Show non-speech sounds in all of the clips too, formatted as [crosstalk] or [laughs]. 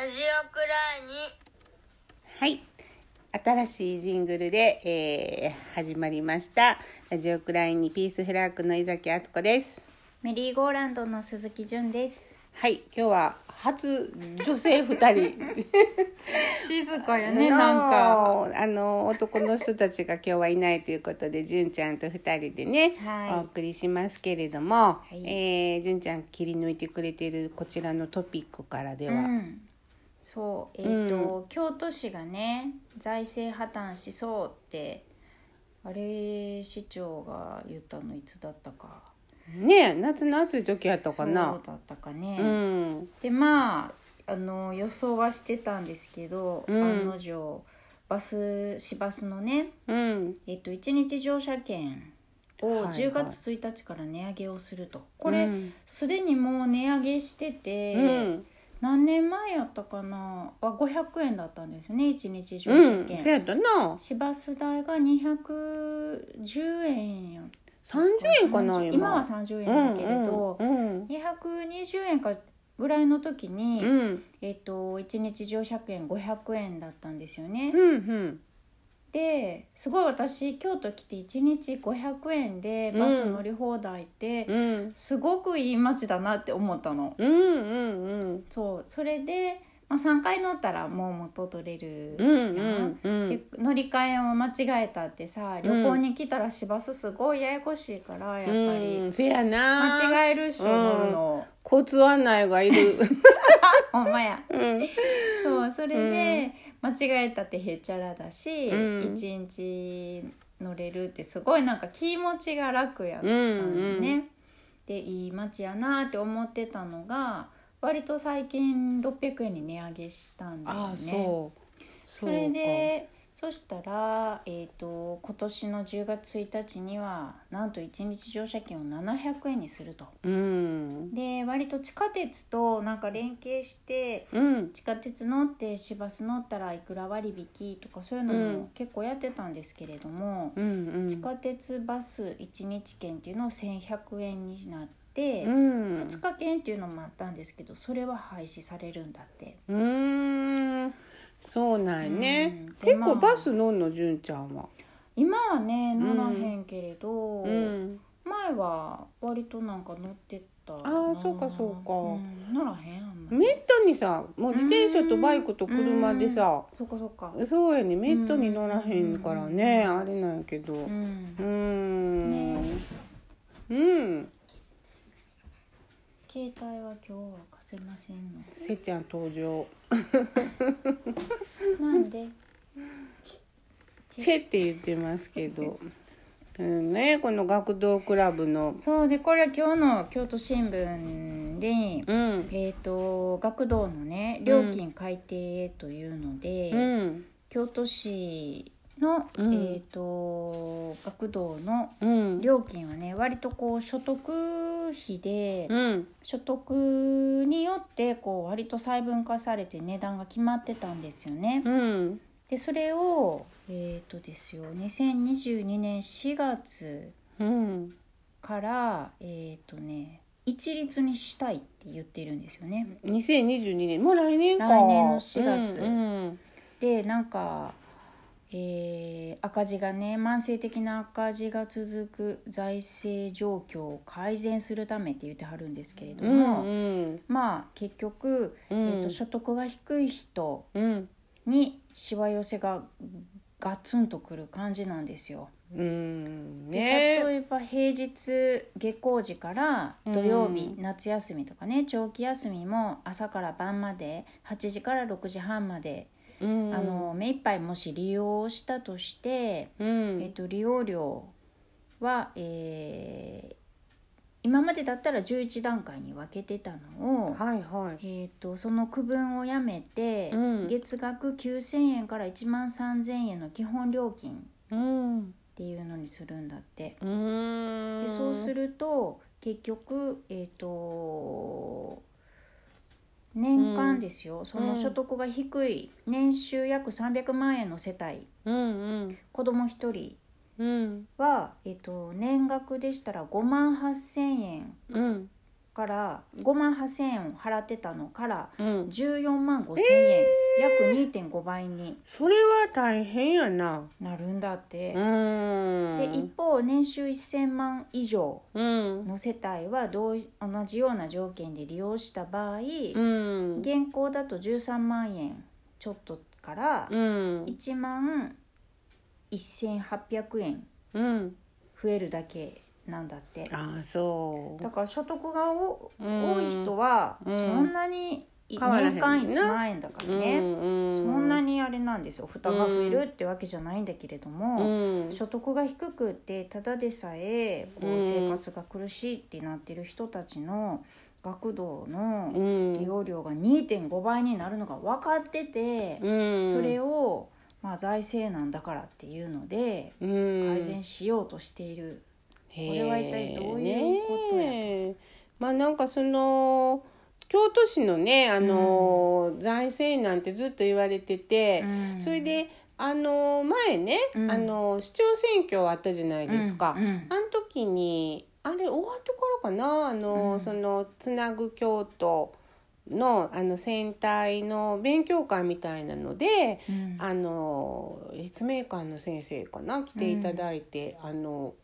ラジオくらいにはい。新しいジングルで、えー始まりました。ラジオクラインにピースフラッグの井崎敦子です。メリーゴーランドの鈴木純です。はい。今日は初女性二人。[laughs] 静かよね、なんか。のあの男の人たちが今日はいないということで純ちゃんと二人でね、はいお送りしますけれども、いえー純ちゃん切り抜いてくれているこちらのトピックからでは、うん、そう、えっ、と、京都市がね、財政破綻しそうって。あれ、市長が言ったのいつだったか。ねえ夏の暑い時やったかそうなだったかね。うんで、まあ、あの予想はしてたんですけど、うん案の定。バス、市バスのね、うんえっと、一日乗車券をはいはい10月1日から値上げをすると、これ、うんすでにもう値上げしてて、うん何年前やったかな？は500円だったんですよね。1日乗うん、車券、そうやったな。市バス代が210円や30円かな今。今は30円だけれど、うん220円かぐらいの時に、うん。うんえっと1日乗車券500円だったんですよね、うんうんですごい私京都来て1日500円でバス乗り放題って、うん。すごくいい街だなって思ったの、うんうんそう。それで、まあ、3回乗ったらもう元取れるうんうんうん。で乗り換えを間違えたってさ旅行に来たら市バスすごいややこしいからやっぱり、やな。間違えるっしょ乗るの、交通案内がいる。[laughs] ほんまや。うん。そう。それで間違えたってへっちゃらだし、うん。一日乗れるってすごいなんか気持ちが楽やったうんんでね、うん。でいい街やなって思ってたのが割と最近600円に値上げしたんですね。それでそしたら、えー、と今年の10月1日にはなんと1日乗車券を700円にすると。うん。で割と地下鉄となんか連携してうん。地下鉄乗って市バス乗ったらいくら割引とかそういうのうん。も結構やってたんですけれども、うんうん。地下鉄バス1日券っていうのを1100円になって、うん。2日券っていうのもあったんですけどそれは廃止されるんだって。うんそうなんやね。うん。結構バス乗んの純ちゃんは？今はね乗らへんけれど、うん。前は割となんか乗ってたな。あーそうかそうか。ん。乗らへんあんまり。めったにさもう自転車とバイクと車でさそっかそっか。そうやね。めったに乗らへんからねあれなんやけど。うん。うーんうん。携帯は今日は貸せませんの。せっちゃん登場。なんで？チェって言ってますけど。うんねこの学童クラブの。そうでこれは今日の京都新聞で、うん。えっ、と学童のね料金改定というので、うん。京都市の、うん。えっ、と学童のうん。料金はね割とこう所得費で、うん。所得によってこう割と細分化されて値段が決まってたんですよね。うん。でそれをえっ、とですよ2022年4月うん。からえっ、とね一律にしたいって言ってるんですよね。2022年。もう来年か。来年の4月。うん。でなんか、えー赤字がね慢性的な赤字が続く財政状況を改善するためって言ってはるんですけれどうんも、うん。まあ結局、うん。えー、と所得が低い人うん。にしわ寄せがガツンとくる感じなんですよ。うん。でね。例えば平日下校時から土曜日、うん夏休みとかね長期休みも朝から晩まで8時から6時半まで、うんあの目いっぱいもし利用したとして、うん。えっと利用料は、えー今までだったら11段階に分けてたのを、はいはい。えー、とその区分をやめて、うん。月額9,000円から1万3,000円の基本料金うん。っていうのにするんだって。うん。でそうすると結局えっ、と年間ですよ、その所得が低い年収約300万円の世帯。うんうん。子供1人。うん。は、えっと年額でしたら5万8,000円。うんかから5万8,000円を払ってたのからうん。14万5,000円、約2.5倍にそれは大変やな。なるんだって。う。ーん。で一方年収1,000万以上うん。の世帯は同い同じような条件で利用した場合、うん。現行だと13万円ちょっとからうん。1万1800円うん。増えるだけなんだって。ああそう。だから所得がおうん。多い人はうん。そんなに年間もんな。1万円だからね、うんそんなにあれなんですよ。負担が増えるってわけじゃないんだけれどうも、ん。所得が低くってただでさえこううん。生活が苦しいってなってる人たちの学童のうん。利用料が2.5倍になるのが分かってて、うん。それを、まあ、財政難だからっていうのでうん。改善しようとしている、これは一体どういうことやと。まあなんかその京都市のねあの、財政なんてずっと言われてて、うん。それであの前ね、うん。あの市長選挙あったじゃないですか。うんうん。あの時にあれ終わってからかなあの、うん。そのつなぐ京都のあの選対の勉強会みたいなので、うん。あの立命館の先生かな来ていただいて、あの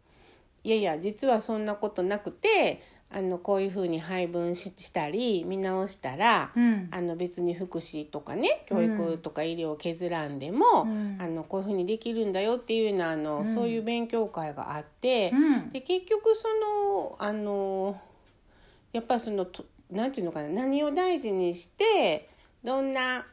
いやいや実はそんなことなくてあのこういうふうに配分ししたり見直したら、うん。あの別に福祉とかね教育とか医療を削らんでも、うん。あのこういうふうにできるんだよっていうようなあの、うん。そういう勉強会があって、うん。で結局そのあのやっぱりそのとなんていうのかな何を大事にしてどんな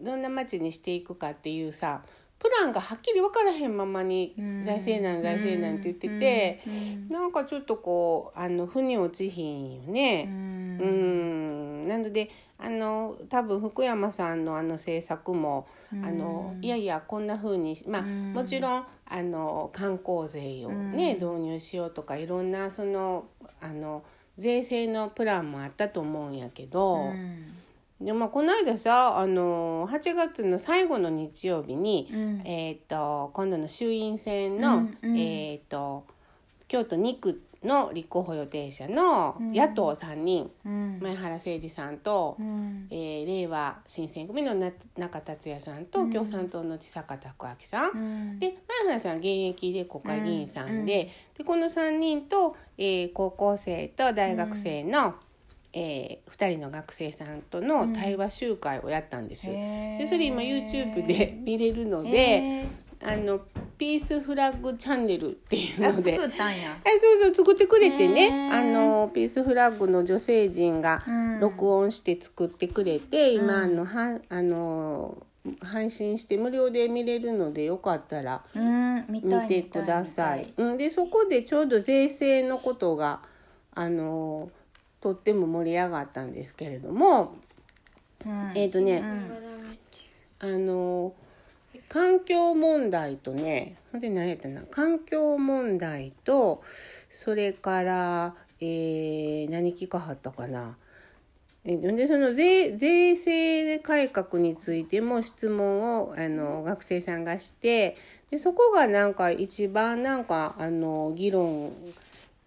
どんな町にしていくかっていうさプランがはっきり分からへんままにうん。財政難財政難って言ってて、うん。なんかちょっとこうあの腑に落ちひんようね。ん。うん。なのであの多分福山さんのあの政策もうん。あのいやいやこんな風にまあうん。もちろんあの観光税をね、うん。導入しようとかいろんなそのあの税制のプランもあったと思うんやけど、うんでまあこの間さあの8月の最後の日曜日に、うん。えー、と今度の衆院選の、うんうん。えー、と京都2区の立候補予定者のうん。野党3人、うん。前原誠司さんと、うん。えー令和新選組のな中達也さんと、うん。共産党の千坂拓明さん、うん。で前原さんは現役で国会議員さんで,、でこの3人と、えー高校生と大学生の、え2人の学生さんとの対話集会をやったんです。へー。でそれ今 YouTube で見れるので、へあのピースフラッグチャンネルっていうので。作ったんや。えそうそう作ってくれてね。あのピースフラッグの女性陣がうん。録音して作ってくれて、うん。今あのはあの配信して無料で見れるのでよかったら見てください。うん、でそこでちょうど税制のことがあのとっても盛り上がったんですけれども、うん。えっ、とね、うん。あの環境問題とねほんで何やったな。環境問題とそれから、えー何聞かはったかな。えでその税税制改革についても質問をあの学生さんがしてでそこがなんか一番なんかあの議論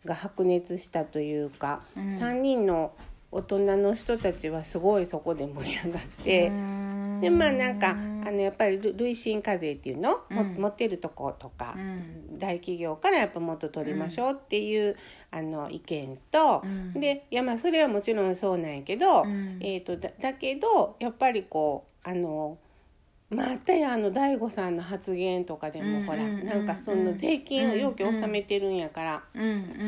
が白熱したというか、うん。3人の大人の人たちはすごいそこで盛り上がって。うん。でまあなんかあのやっぱりる累進課税っていうの、もうん。持ってるとことかう、ん。大企業からやっぱもっと取りましょうっていう、あの意見と、うん。でいやまあそれはもちろんそうなんやけど、うん。えー、とだだけどやっぱりこうあのまたやんあの大悟さんの発言とかでも、うんほらうんなんかその税金を要件納めてるんやから、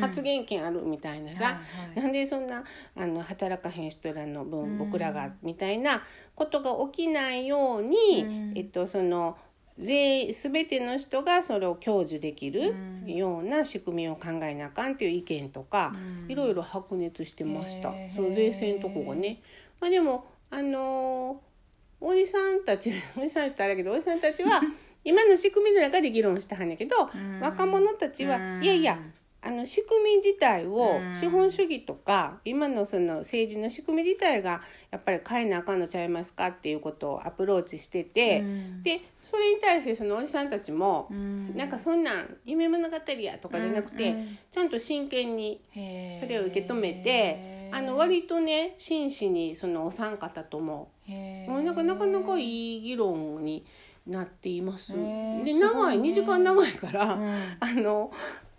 発言権あるみたいなさ、なんでそんなあの働かへん人らの分、うん。僕らがみたいなことが起きないように、うん。えっとその税全ての人がそれを享受できるうん。ような仕組みを考えなあかんっていう意見とか、うん。いろいろ白熱してました。その税制のとこがね。まあ、でもあのーおじさんたちおじさんってあれやけどおじさんたちは [laughs] 今の仕組みの中で議論したはんやけど、うん。若者たちは、うん。いやいやあの仕組み自体をうん。資本主義とか今のその政治の仕組み自体がやっぱり変えなあかんのちゃいますかっていうことをアプローチしてて、うん。でそれに対してそのおじさんたちも、うん。なんかそんなん夢物語やとかじゃなくて、ちゃんと真剣にそれを受け止めてあの割とね真摯にそのお三方ともなんかなかなかいい議論になっています。ですごいね。長い2時間長いから、うん。[laughs] あの、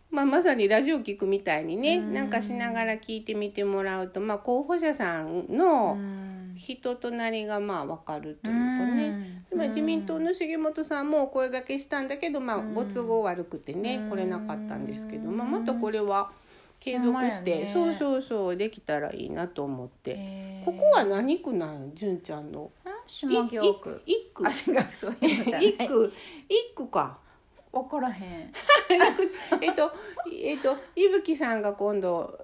まあ、まさにラジオ聞くみたいにね、うん。なんかしながら聞いてみてもらうと、まあ、候補者さんうのん。人となりがまあ分かるというかね。まあ、自民党の重本さんもお声掛けしたんだけど、まあ、うん。ご都合悪くてね、うん来れなかったんですけど、まあ、またこれは継続して、ね。そうそうそうできたらいいなと思って。ここは何区なの純ちゃんの？下京区い一区一区一区か。分からへん。[laughs] えっとえっと伊吹さんが今度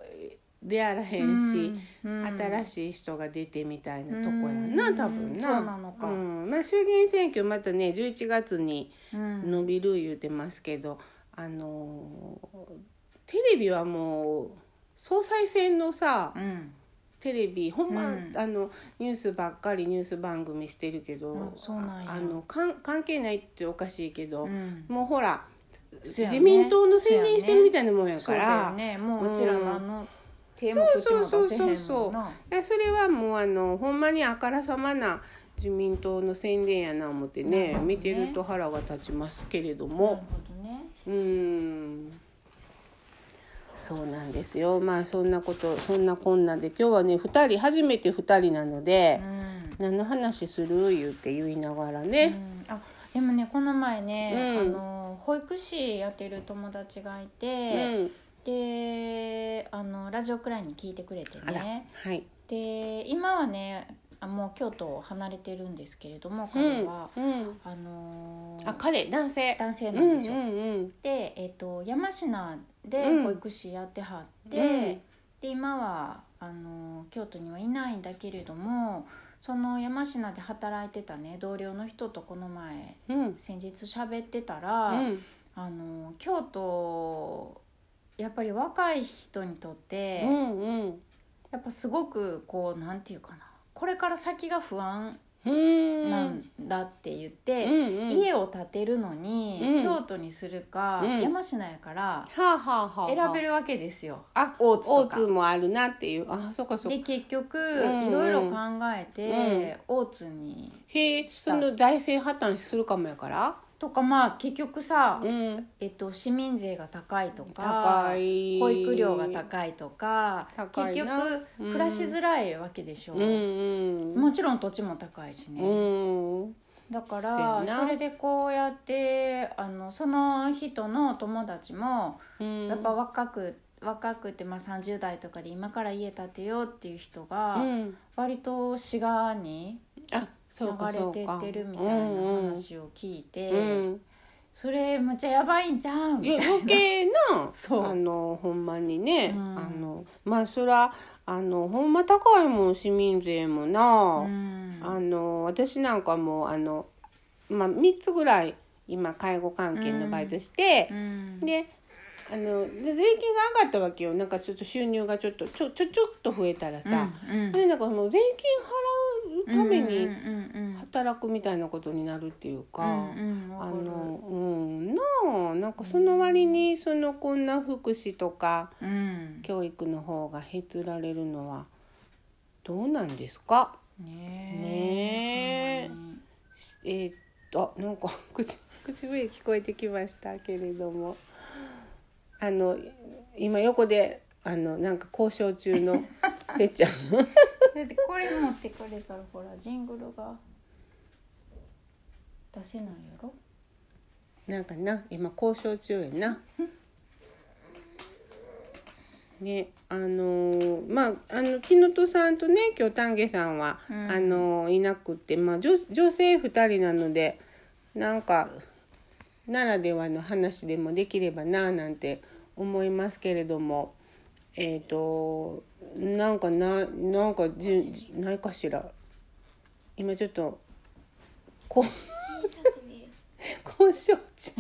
出あらへんし、新いしい人が出てみたいなとこやな、うん多分な。そうなのか。うん。まあ衆議院選挙またね11月にうん。伸びる言うてますけど、あのーテレビはもう総裁選のさうん。テレビほんま、うん。あのニュースばっかりニュース番組してるけどあのかん関係ないっておかしいけど、うん。もうほら、ね。自民党の宣伝してるみたいなもんやからよね。もううちらのあの手も口そうそうそうそうそれはもうあのほんまにあからさまな自民党の宣伝やな思ってねね見てると腹が立ちますけれどなるもほどねうーんそうなんですよ。まあそんなことそんなこんなで今日はね2人初めて2人なのでう、ん。何の話する？言うて言いながらね、うん。あでもねこの前ね、うん。あの保育士やってる友達がいうん。て、であのラジオくらいに聞いてくれてね。はい。で今はねあもう京都を離れてるんですけれどもうん彼は、うんあのーあ彼男性。男性うなんんですよ。うんうん。で、えっと山科でうん。保育士やってはって、うん。で今はあの京都にはいないんだけれどもその山科で働いてたね同僚の人とこの前うん。先日喋ってたら、うん。あの京都やっぱり若い人にとって、うんうん。やっぱすごくこうなんていうかなこれから先が不安うんなんだって言って、うんうん。家を建てるのに、うん。京都にするか、うん。山科やから選べるわけですよ。あ大津とか。大津もあるなっていう。あそっかそっか。で結局んいろいろ考えて、大津にへえその財政破綻するかもやから？とかまあ結局さ、うん。えっと、市民税が高いとか高い。保育料が高いとか結局暮らしづらいわけでしょ、うんうん。もちろん土地も高いしね、うん。だからな。それでこうやってあのその人の友達もうん。やっぱ若く若くて、まあ、30代とかで今から家建てようっていう人がうん。割と滋賀にうかそうかれてってるみたいな話を聞いて、うんそれむっちゃやばいんじゃんみたいな余計なあのほんまにね、うん。あのまあそらあのほんま高いもん市民税もな、うん。あの私なんかもあの、まあ、3つぐらい今介護関係のバイトしてう、ん。であので税金が上がったわけよ。なんかちょっと収入がちょっとちょちょちょっと増えたらさ、うんうん。でなんかもう税金払うために働くみたいなことになるっていうか。うんうんあのうんなあなんかその割にそのこんな福祉とかうん。教育の方がへつられるのはどうなんですか？ねねえ。ほんまに。えーっとあなんか [laughs] 口口笛聞こえてきましたけれども。あの今横であのなんか交渉中のせっちゃんだってこれ持ってくれたらほらジングルが出せないやろ？なんかな今交渉中やな。[laughs] ねあのーまああの木本さんとね今日丹下さんは、うん。あのーいなくって、まあ、女女性2人なのでなんかならではの話でもできればなあなんて思いますけれども。えっ、となんかななんかじじないかしら。今ちょっとこう交渉中。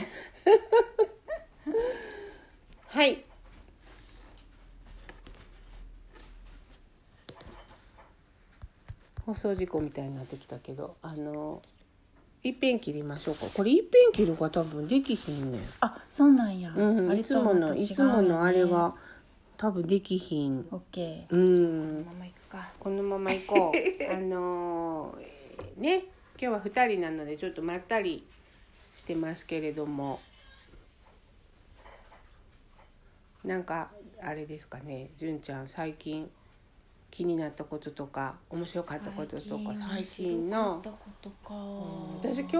[laughs] はい。放送事故みたいになってきたけどあの一遍切りましょうか。これ一遍切るが多分できひんねん。あそうなんや、うん、いつもの、いつものあれが多分できひん。オッケーうんママ行くか。このまま行こう。[laughs] あのーね今日は2人なのでちょっとまったりしてますけれども。なんかあれですかね。純ちゃん最近気になったこととか面白かったこととか最近の面白か。ったことか。私今日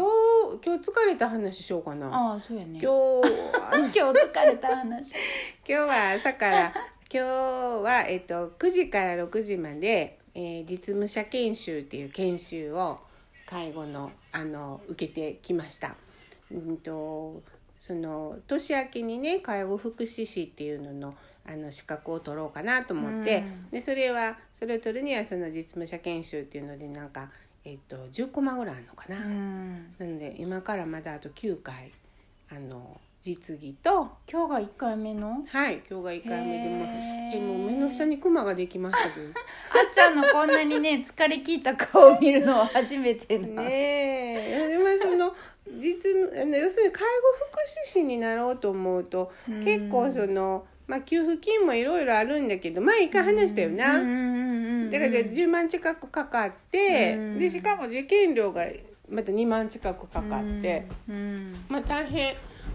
今日疲れた話しようかな。ああそうやね。今日 [laughs] 今日疲れた話。[laughs] 今日は朝から今日は、えっと、9時から6時まで、えー実務者研修っていう研修を介護のあの受けてきました。うんとその年明けにね介護福祉士っていうののあの資格を取ろうかなと思って、うんでそれはそれを取るにはその実務者研修っていうのでなんか、えっと、10コマぐらいあるのかな。うんなので今からまだあと9回実技と今日が一回目の？はい今日が1回目でももう目の下にクマができましたけど。[laughs] あっちゃんのこんなにね疲れ切った顔を見るのは初めてな、ねえ。でもその実あの要するに介護福祉士になろうと思うとうん。結構その、まあ、給付金もいろいろあるんだけど前一回話したよな、だから10万近くかかって、うん。でしかも受験料がまた2万近くかかって、うん。まあ大変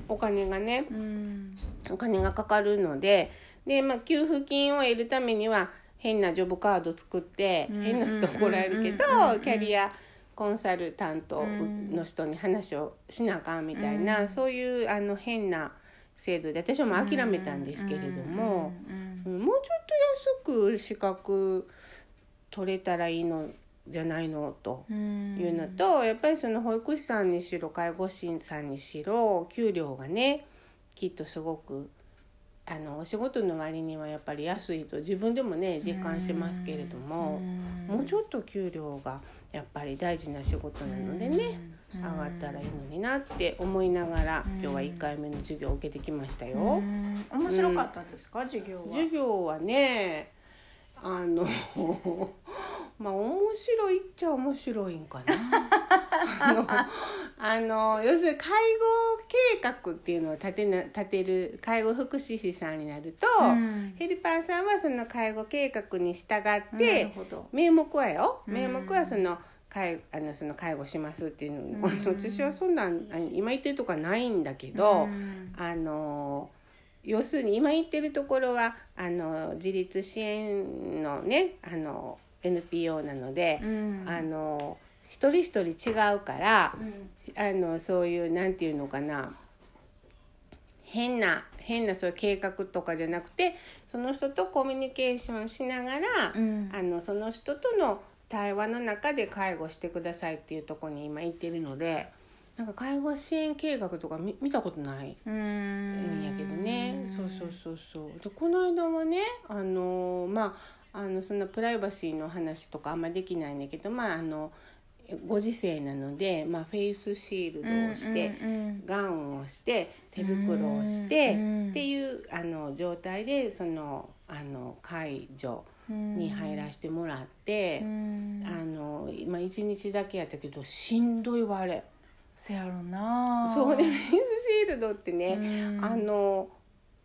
お金がねうん。お金がかかるのでで、まあ、給付金を得るためには変なジョブカード作ってうん。変な人怒られるけどキャリアコンサルタントの人に話をしなあかんみたいな、うん。そういうあの変な制度で私はもう諦めたんですけれども、もうちょっと安く資格取れたらいいのじゃないのと。うん。いうのとやっぱりその保育士さんにしろ介護士さんにしろ給料がねきっとすごくあのお仕事の割にはやっぱり安いと自分でもね実感しますけれども、もうちょっと給料がやっぱり大事な仕事なのでね、上がったらいいのになって思いながら、うん。今日は1回目の授業を受けてきましたよ。うん。面白かったですか、授業は。授業はねあのまあ面白いっちゃ面白いんかな。[laughs] あの要するに介護計画っていうのを立てな立てる介護福祉士さんになると、うん。ヘルパーさんはその介護計画に従って、名目はよ。うん。名目はその介あのその介護しますっていうの、うん。私はそんな今言ってるとこはないんだけど、うん。あの要するに今言ってるところはあの自立支援のねあの NPO なので、うん。あの一人一人違うからうん。あのそういうなんていうのかな。変な変なそういう計画とかじゃなくてその人とコミュニケーションしながら、うん。あのその人との対話の中で介護してくださいっていうところに今行ってるのでなんか介護支援計画とか見見たことないうん。んやけどね、そうそうそうそう。でこの間はねあのまああのそんなプライバシーの話とかあんまできないんだけどまああのご時世なので、まあ、フェイスシールドをして、ガウンをして手袋をして、うんっていうあの状態でそのあの介助うんに入らせてもらってう、ん。あの今1日だけやったけどしんどいわあれ。そやろな。そうねフェイスシールドってね、うん。あの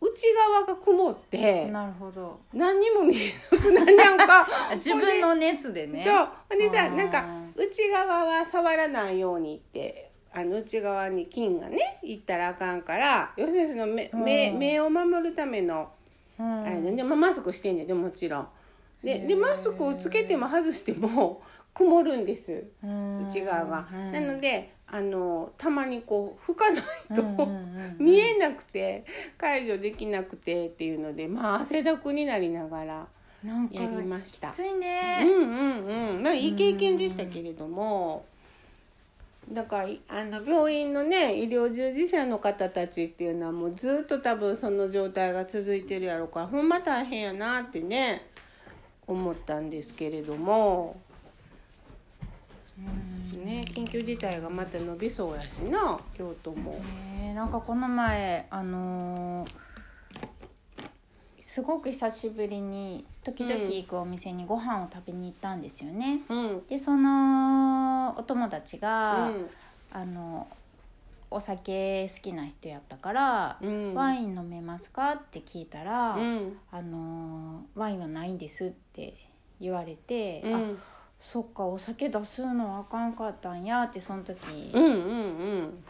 内側が曇ってなるほど。何にも見えなくなるやんか。[laughs] あ自分の熱でね。そう。ほんでさなんか内側は触らないようにってあの内側に菌がねいったらあかんから要するにその目,、目うん。目を守るためのうん。あれで、でまあ、マスクしてんねんでもちろん。ででマスクをつけても外しても曇るんです。うん。内側が、うん。なのであのたまにこう拭かないと、[laughs] 見えなくて解除できなくてっていうのでまあ汗だくになりながらやりました。きついうんね、うんうん。まあいい経験でしたけれども。だからあの病院のね医療従事者の方たちっていうのはもうずっと多分その状態が続いてるやろうからほんま大変やなってね思ったんですけれども、うんね、緊急事態がまた伸びそうやしな京都も。ねなんかこの前あのーすごく久しぶりに時々行くお店にご飯を食べに行ったんですよね。うんでそのお友達うが、んあのお酒好きな人やったから「うんワイン飲めますか?」って聞いたら「うんあのーワインはないんです」って言われて「あうんそっかお酒出すのあかんかったんや」ってその時うんうん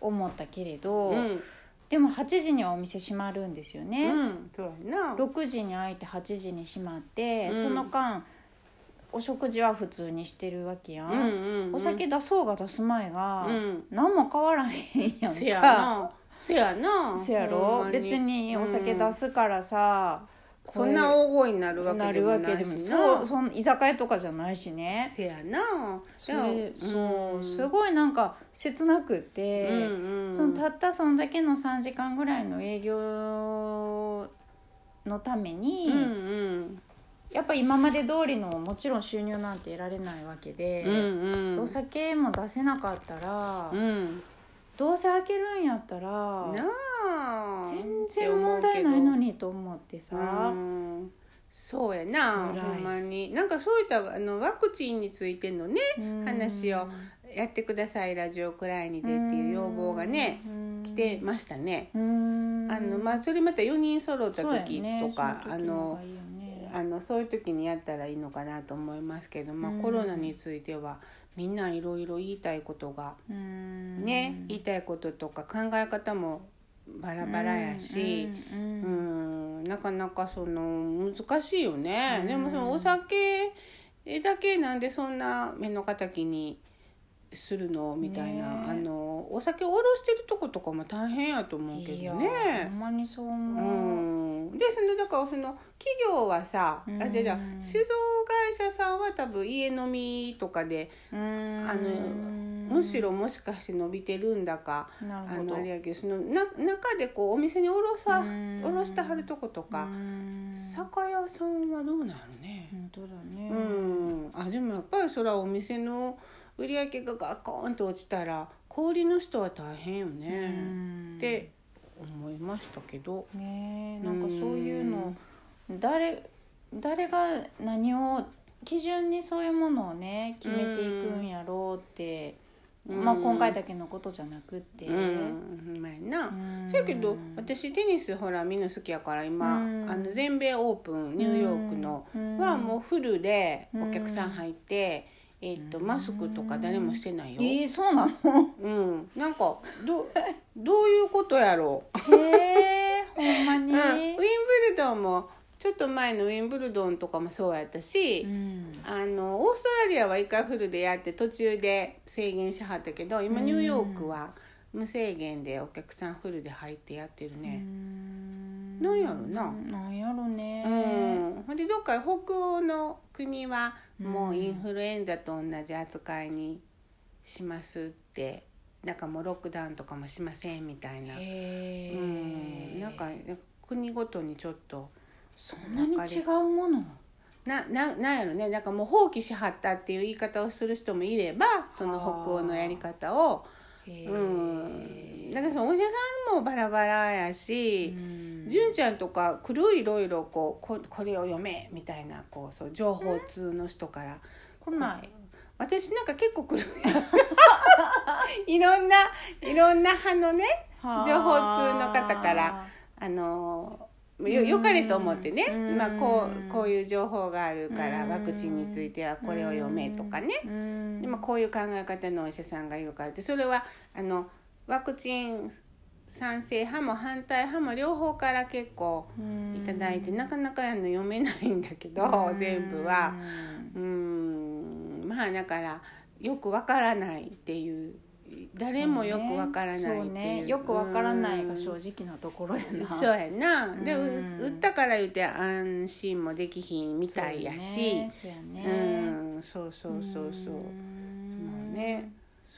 思ったけれど、うん。でも8時にはお店閉まるんですよね。うんそうやな。6時に開いて8時に閉まって、うん。その間お食事は普通にしてるわけやん、うんうんうん。お酒出そうが出す前が、うん。何も変わらへんやんか。せやな。せやな。せやんま別にお酒出すからさ、そんな大声になるわなけでもないしな。そうそん居酒屋とかじゃないしね。せやな。それでもそう、ん。すごいなんか切なくて、うんうんそのたったそんだけの3時間ぐらいの営業のために、うんうん。やっぱ今まで通りのもちろん収入なんて得られないわけで、うんうん。お酒も出せなかったら、うん。どうせ開けるんやったらなあ全然問題ないのにと思ってさ、うん。そうやなほんまに。なんかそういったあのワクチンについてのねうん。話をやってくださいラジオくらいにでっていう要望がね来てましたね。うん。あのまあそれまた4人揃った時ねとか、あのあのそういう時にやったらいいのかなと思いますけど、まあうん。コロナについてはみんないろいろ言いたいことがうん。ね、言いたいこととか考え方もバラバラやし、ううんん。なかなかその難しいよね、うん。でもそのお酒だけなんでそんな目の敵にするのみたいな、ねあのお酒おろしてるとことかも大変やと思うけどね。ほ。んまにそうう。思う、ん、でそのだからその企業はさ、うん。あじゃ酒造会社さんは多分家飲みとかで、うん。あのむしろもしかして伸びてるんだか、あのあれやけどそのな中でこうお店におろさ、うん。おろしてはるとことか、うん。酒屋さんはどうなのね。本当だね。うん、あでもやっぱりそれはお店の売り上げがガコーンと落ちたら小売りの人は大変よね、うん。って思いましたけど。ねえなんかそういうの誰誰が何を基準にそういうものをね決めていくんやろうって、うん。まあ今回だけのことじゃなくって、うん、うまいな。うん。そやけど私テニスほらみんな好きやから今、うん。あの全米オープンニューヨークのうん。はもうフルでお客さん入って、えっとうんマスクとか誰もしてないよ。えー、そうなの？うん、なんかど [laughs] どういうことやろう。へえほんまに、[laughs] うん、ウィンブルドンもちょっと前のウィンブルドンとかもそうやったし、うん。あのオーストラリアは一回フルでやって途中で制限しはったけど今ニューヨークは無制限でお客さんフルで入ってやってるうね。ん。なんやろな。なんやろね、うん、ほんでどっか北欧の国はもうインフルエンザと同じ扱いにしますってなんかもうロックダウンとかもしませんみたいな、うん、なんか国ごとにちょっとそんなに違うもの？なななんやろね。なんかもう放棄しはったっていう言い方をする人もいればその北欧のやり方を、うん、なんかそのお医者さんもバラバラやし。うん純ちゃんとか黒いろいろこうここれを読めみたいなこうそう情報通の人から。来ない。私なんか結構来る [laughs] いろんないろんな派のね情報通の方からあのよよかれと思ってね、うん。まあ、こうこういう情報があるからうん。ワクチンについてはこれを読めとかね。うん。でもこういう考え方のお医者さんがいるからってそれはあのワクチン賛成派も反対派も両方から結構いただいてなかなかあの読めないんだけど全部は。うん。まあだからよくわからないっていう。誰もよくわからないっていう。そうね。よくわからないが正直なところやな。そうやな。でううん打ったから言って安心もできひんみたいやし。そうやうね。ん。そうそうそうそう。もうん。うね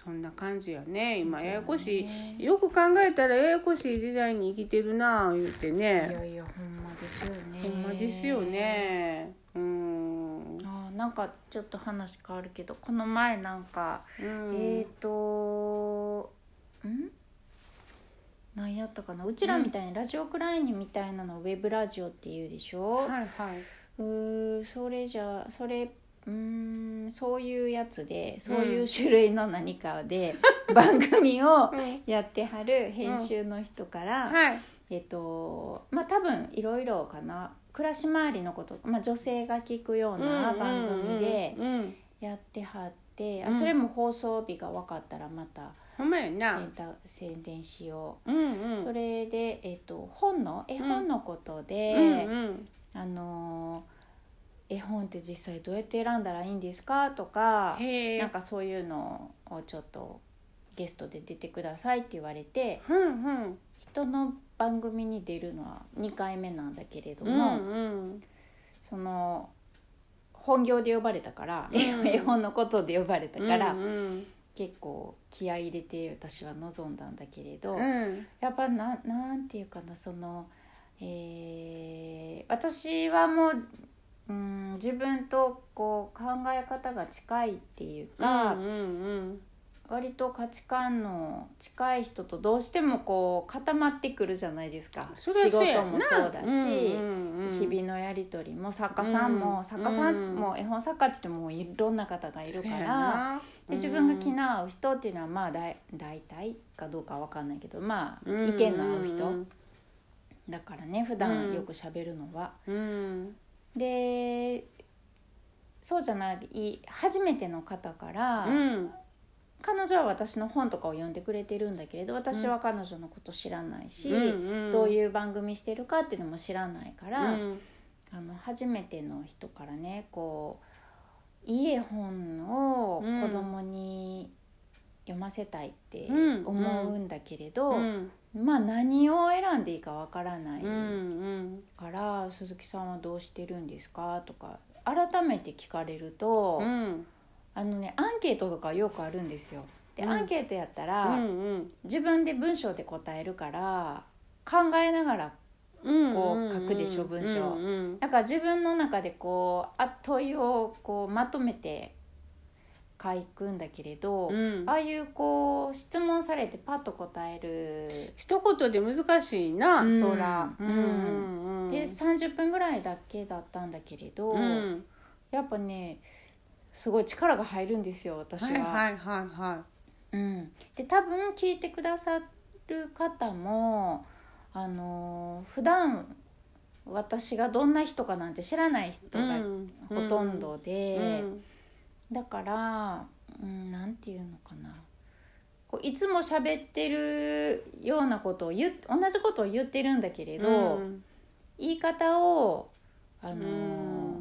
そんな感じやね。今ややこしい。ねよく考えたらややこしい時代に生きてるなあ言うていねやいやほんまですよね。ほんまですよね。うん。あーなんかちょっと話変わるけどこの前なんか、うん。えっ、とん？何やったかな？うちらみたいにラジオクラインみたいなのウェブラジオっていうでしょ、はいはい。うーそれじゃそれっうーんそういうやつでそういう種類の何かで [laughs] 番組をうん。やってはる編集の人から、はい。えっとまあ多分いろいろかな。暮らし周りのこと、まあ、女性が聞くような番組でうんうん。うん。やってはって、うん。あそれも放送日が分かったらまたほんまやな。宣伝宣伝しよう。んう、うん。それで、えっと本の絵本のことで、うんうん。あの絵本って実際どうやって選んだらいいんですか？とかなんかそういうのをちょっとゲストで出てくださいって言われてうんうん。人の番組に出るのは2回目なんだけれどうんも、うん。その本業で呼ばれたから、うん。絵本のことで呼ばれたから、うん。結構気合い入れて私は望んだんだけれど、うん。やっぱななんていうかなその、えー私はもう、うん、自分とこう考え方が近いっていうか、うんうん割と価値観の近い人とどうしてもこう固まってくるじゃないですか。仕事もそうだし、うんうんうん日々のやり取りも作家さんも、うん作家さんうんも絵本作家って言ってもいろんな方がいるから。な。で自分が気の合う人っていうのはまあだい大体かどうかわかんないけどまあうん意見の合う人うんだからね普段よくしゃべるのは。うんでそうじゃない初めての方から、うん。彼女は私の本とかを読んでくれてるんだけれど私は彼女のこと知らないし、うんどういう番組してるかっていうのも知らないから、うん。あの初めての人からねこういい絵本を子供に読ませたいってうん。思うんだけれど、うんまあ何を選んでいいかわからないうんうんから「鈴木さんはどうしてるんですか?」とか改めて聞かれると、うんあのねアンケートとかよくあるんですよ。で、うんアンケートやったうら、ん自分で文章で答えるから考えながらうんこう書くでしょ文章うんうんだから自分の中でこうあ問いをこうまとめて書くんだけれど、うん。ああいうこう質問されてパッと答える、一言で難しいな、うん。そら。で30分ぐらいだけだったんだけれど、うん。やっぱねすごい力が入るんですよ私は。はいはいはいはうん、で多分聞いてくださる方もあの普段私がどんな人かなんて知らない人い。がうん。ほとんどで。うんだから、うん、なんていうのかな。こういつも喋ってるようなことを言っ同じことを言ってるんだけれど、うん言い方をあのーうん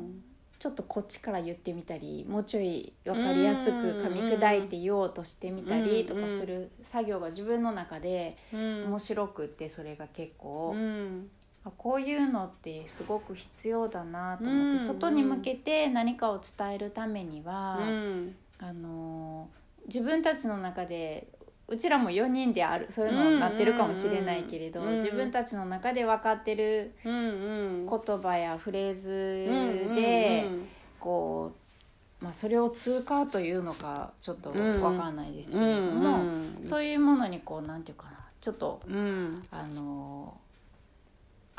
ちょっとこっちから言ってみたりもうちょい分かりやすく噛み砕いて言おうとしてみたりとかする作業が自分の中でうん。面白くってそれが結構、うん。あこういうのってすごく必要だなと思って、うん外に向けて何かを伝えるためには。うん。あのー自分たちの中でうちらも4人であるそういうのになってるかもしれないけれど、うんうんうん自分たちの中で分かってるうんうん。言葉やフレーズうんで、うんこう、まあ、それを通過というのかちょっと分かんないですけうれども、ん。そういうものにこうなんていうかなちょっとうん。あのー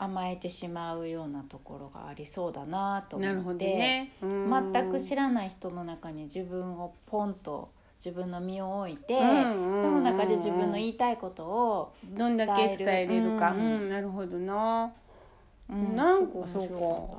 甘えてしまうようなところがありそうだなと思って。ねうん全く知らない人の中に自分をポンと自分の身を置いて、その中で自分の言いたいことを、どんだけ伝えれるか。ううんんなるほどな。うんなんかそう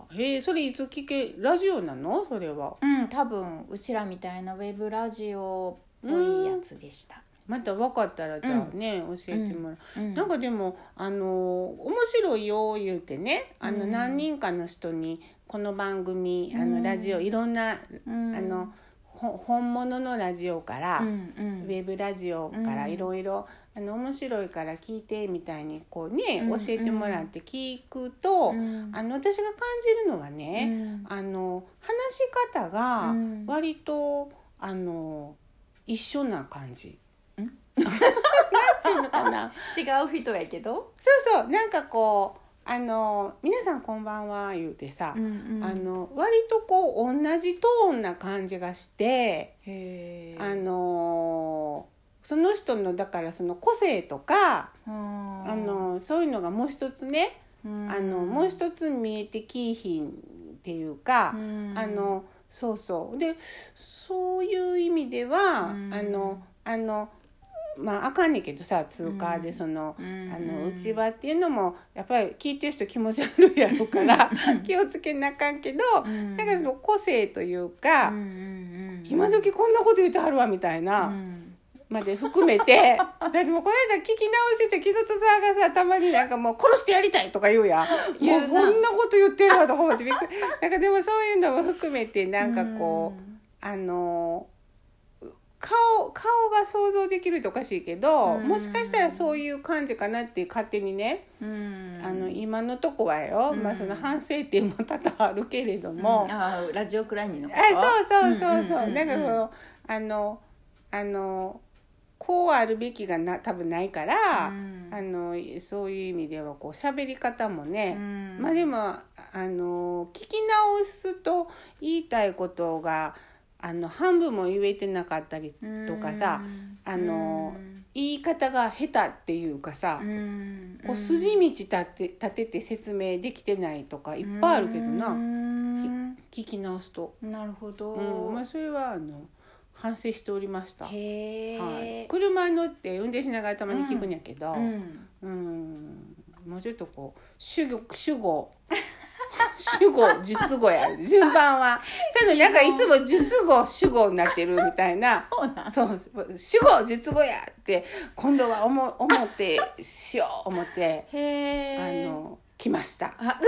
か。へえそれいつ聞けラジオなの？それは。たうん多分うちらみたいなウェブラジオっぽいやつでした、また分かったらじゃあね教えてもらう。うん。なんかでもあの面白いよ言うてねあのうん。何人かの人にこの番組あうん。のラジオいろんなうん。あのほ本物のラジオからうんうウんェブラジオからうん。いろいろあの面白いから聞いてみたいにこうねうん教えてもらって聞くとうん。あの私が感じるのはねあの話し方がうん。割とあの一緒な感じ。んなんていうのかな。違う人やけど、そうそう。なんかこうあの「皆さんこんばんは」言うてさ、んあの割とこう同じトーンな感じがして、へあのその人のだからその個性とか、ああのそういうのがもう一つね、あのもう一つ見えてきいひんっていうか、あのそうそう。でそういう意味では、うん。あのあのまああかんねんけどさ通貨でその。うん。あの内場っていうのもやっぱり聞いてる人気持ち悪いやろうから気をつけなあかんけどうん。だからその個性というか、うんうんうん。今時こんなこと言ってはるわみたいな、うん。まで含めてだってもうこの間聞き直してて木戸とさがさたまになんかもう殺してやりたいとか言うやん。[laughs] もうこんなこと言ってるわとか思ってびっくり。なんかでもそういうのも含めてなんかこう、あの顔顔が想像できるとおかしいけど、うん。もしかしたらそういう感じかなって勝手にね、うん。あの今のとこはよ、うん。まあその反省点も多々あるけれども、うん。あーラジオクライニのこと？あそうそうそうそう,、なんかこのあのあのこうあるべきがな多分ないから、うん。あのそういう意味ではこう喋り方もね、うん。まあでもあの聞き直すと言いたいことがあの半分も言えてなかったりとかさ、うん。あの言い方が下手っていうかさ、うん。こう筋道立て立てて説明できてないとかいっぱいあるけどな、うん。聞き直すと、なるほど、うん。まあ、それはあの反省しておりました。はい、車に乗って運転しながらたまに聞くんやけど、うん。うん。もうちょっとこう主語主語主語述語や。る順番は。そ [laughs] ういうのなんかいつも述語主語になってるみたいな。そうなん。そう主語述語やって今度は思思ってしよう思ってへあえの来ました。あ [laughs]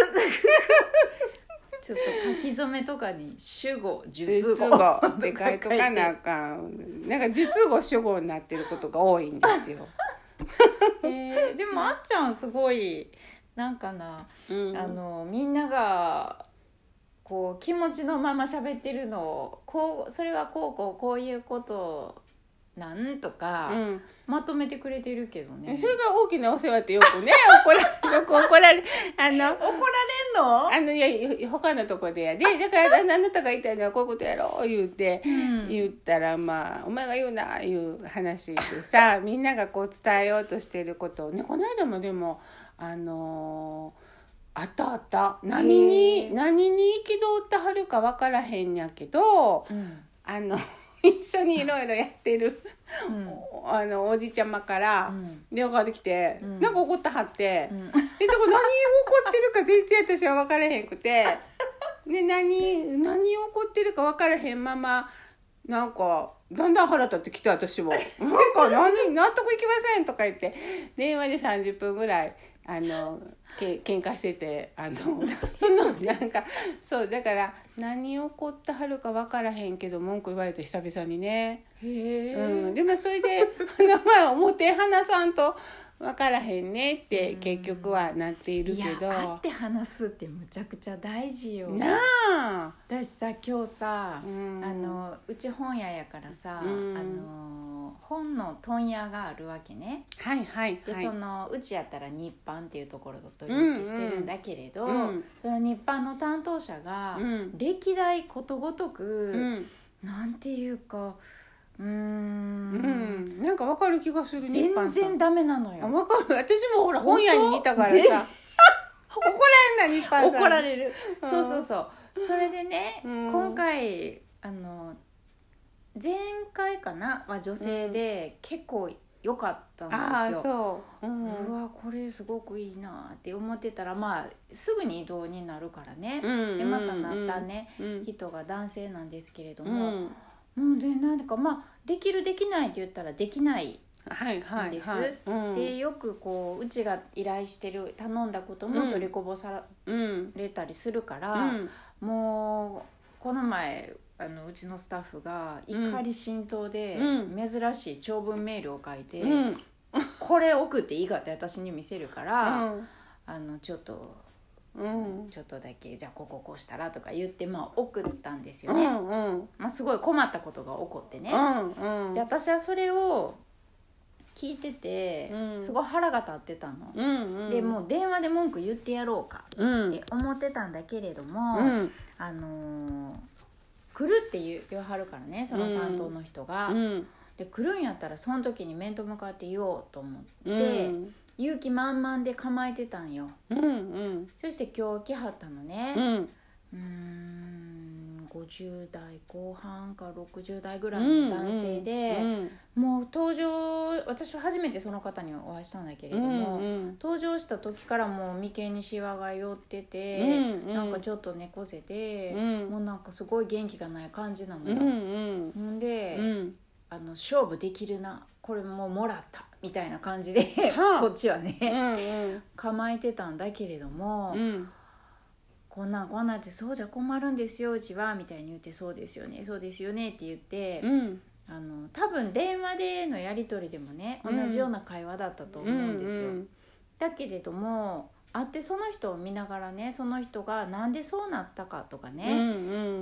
ちょっと書き初めとかに主語述述語語って書いとかなあかん。なんか述語主語になってることが多いんですよ。へえでもあっちゃんすごいなんかな、うん。あのみんながこう気持ちのまま喋ってるのをこうそれはこうこうこういうことなんとか、うん。まとめてくれてるけどね。それが大きなお世話ってよくね怒らよく怒られあの怒られんの？あのいや他のとこでやで。だからああなたが言いたいのはこういうことやろう言うて、うん。言ったらまあ「お前が言うな」いう話でさみんながこう伝えようとしてることをねこの間もでもあのーあったあった。何へにー。何に憤ってはるか分からへんやけどうん。あの一緒にいろいろやってる、うん。あのおじちゃまからうん。電話かかってきて、うん。なんか怒ってはって。うん。えだから何怒ってるか全然私は分からへんくて [laughs] で何何怒ってるか分からへんままなんかだんだん腹立ってきて私も「なんか何 [laughs] 納得いきません」とか言って電話で30分ぐらいあのけ喧嘩しててあの [laughs] そのなんかそうだから何怒ってはるか分からへんけど文句言われて久々にね。うん、でもそれで [laughs] 名前表話さんと分からへんねってうん。結局はなっているいけど、や会って話すってむちゃくちゃ大事よ。なあ、私さ今日さ、うん。あのうち本屋やからさ、うん。あの本の問屋があるわけね。はいはいで、はい。そのうちやったら日版っていうところと取引してるんだけれど、うん。その日版の担当者が、うん。歴代ことごとく、うん。なんていうかうーん。うん、なんか分かる気がする日全然ダメなのあよ分かる。私もほら本屋にいたからさ。怒らんな日版さん。怒られる、うん。そうそうそう。それでね、うん。今回あの前回かな？は女性で結構良かったんですよ、そう、うん。うわこれすごくいいなって思ってたらまあすぐに移動になるからね、うんでまたなったね、うん人が男性なんですけれどうも、んもうでなんかまあできるできないって言ったらできないはいはいですはい、うんでよくこううちが依頼してる頼んだことも取りこぼさうん。れたりするから、うんもうこの前あのうちのスタッフがうん怒り心頭でうん。珍しい長文メールを書いて、うん。これ送っていいかって私に見せるから、うん。あのちょっとうん。ちょっとだけじゃあこここうしたらとか言って、まあ、送ったんですうよね、んうん。まあ、すごい困ったことが起こってね、うんうん。で私はそれを聞いてて、うん。すごい腹が立ってたの、うんうん。でもう電話で文句言ってやろうかうん。って思ってたんだけれども、うん。あのー来るって言う言わはるからねその担当の人が、うん。で来るんやったらその時に面と向かって言おうと思って、うん勇気満々で構えてたんよ。うんうん。そして今日来はったのね。うん。うーん5 50代後半か60代ぐらいの男性で、もう登場私は初めてその方にお会いしたんだけれども、うんうん。登場した時からもう眉間にシワが寄ってて、うんうん。なんかちょっと猫背で、うん。もうなんかすごい元気がない感じなのよ。うんうん。ほんで、うんあの勝負できるなこれもうもらったみたいな感じで、はあ。[laughs] こっちはね、うん構えてたんだけれども、うん。こんなんこんなんってそうじゃ困るんですようちはみたいに言ってそうですよねそうですよねって言って、うん。あの多分電話でのやり取りでもね同うんじような会話だったと思うんですよ。だけれども会ってその人を見ながらねその人がなんでそうなったかとかうんうね、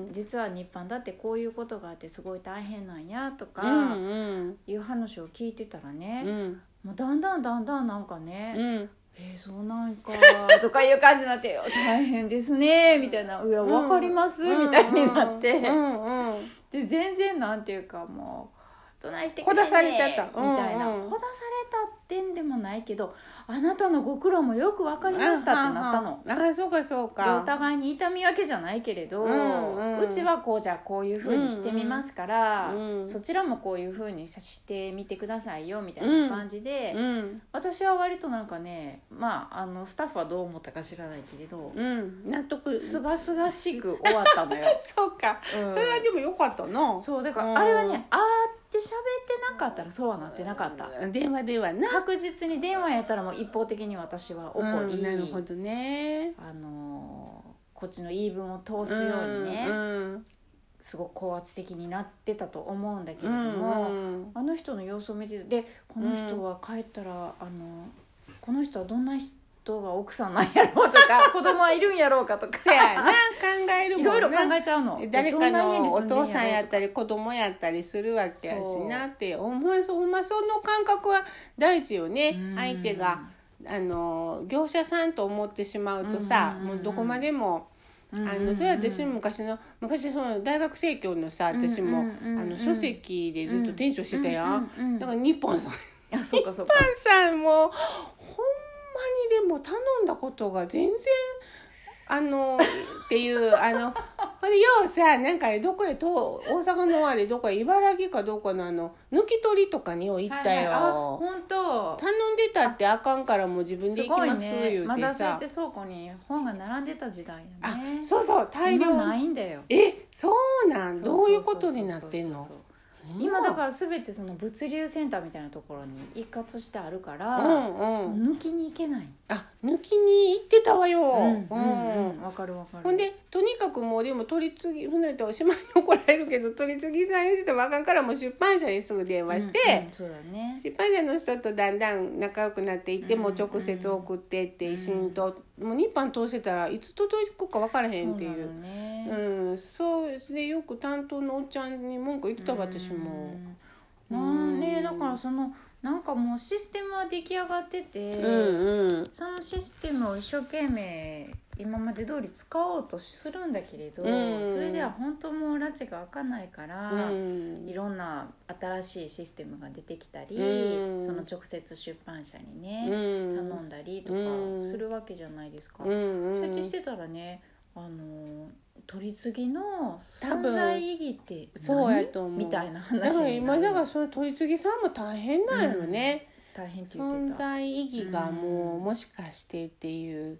ん。実は日版だってこういうことがあってすごい大変なんやとか、いう話を聞いてたらね、うん。もうだんだんだんだんなんかね、うん。えー、そうなんかとかいう感じになって「大変ですね」みたいな「いや分かります」みたいになって、うんうん。で全然なんていうかもう「どないしてくれみたいな、ほだされたってんでもないけどあなたのご苦労もよく分かりましたってなったの。ああそうかそうでおか互いに痛み分けじゃないけれど、ううんうん。ちはこうじゃこういうふうにしてみますから、うんうん。そちらもこういうふうにしてみてくださいよみたいな感じで、うん私は割となんかねまああのスタッフはどう思ったか知らないけれどうん。納得。すがすがしく終わったのよ。[laughs] そうか。うん。それはでもよかったな。そうだかうん。らあれはねあーって喋ってなかったらそうはなってなかった。電話ではな。確実に電話やったらもう一方的に私は怒り、うんなるほどね。あのーこっちの言い分を通すようにね、うんすごく高圧的になってたと思うんだけれうども、んあの人の様子を見ててでこの人は帰ったら、あのこの人はどんな人が奥さんなんやろうとか [laughs] 子供はいるんやろうかとか。そやな考えるもんないろいろ考えちゃうの。誰かのお父さんやったりり子供やったりするわけやしなってほんまそほんまその感覚は大事よね。うん。相手があの業者さんと思ってしまうとさうん。もうどこまでもあのそれは私も昔の昔その大学生協のさ私もあの書籍でずっと店長してたやん。うんうんうんだから日本さんあそうかそうか。さんもにでも頼んだことが全然あのっていうあのほんでようさなんかどこへと大阪のあれどこへ茨城かどこのあの抜き取りとかによう行ったはいはい。あよ、本当頼んでたってあかんからもう自分で行きますすね。言うてさ。って倉庫に本が並んでた時代あやね。そうそう大量今ないんだよ。えそうなん？どういうことになってんの？今だから全てその物流センターみたいなところに一括してあるから、うんうん。抜きに行けない。あ抜きに行ってたわよ、うんうんわかるわかる。ほんでとにかくもうでも取り次ぎほんでと島に怒られるけど取り次ぎさん言ってたらあかんからもう出版社にすぐ電話して、うんうんそうだね。出版社の人とだんだん仲良くなっていって、うんもう直接送ってって一緒にと、もう日版通してたらいつ届くか分からへんっていう。そうね。うんそう。でよく担当のおっちゃんに文句言ってたわ私も。うん。なん。でだからそのなんかもうシステムは出来上がってて、うんうん。そのシステムを一生懸命今まで通り使おうとするんだけれど、うん。それでは本当もう拉致が開かないから、うん。いろんな新しいシステムが出てきたり、うん。その直接出版社にね、うん。頼んだりとかうんするわけじゃないですか。そうやってしてたらねあの取り次ぎの多存分在意義って何？そうやと思う。みたいなだ話から今だからその取り次ぎさんも大変なんやろね。大変って言って存た。在意義がもううん。もしかしてっていう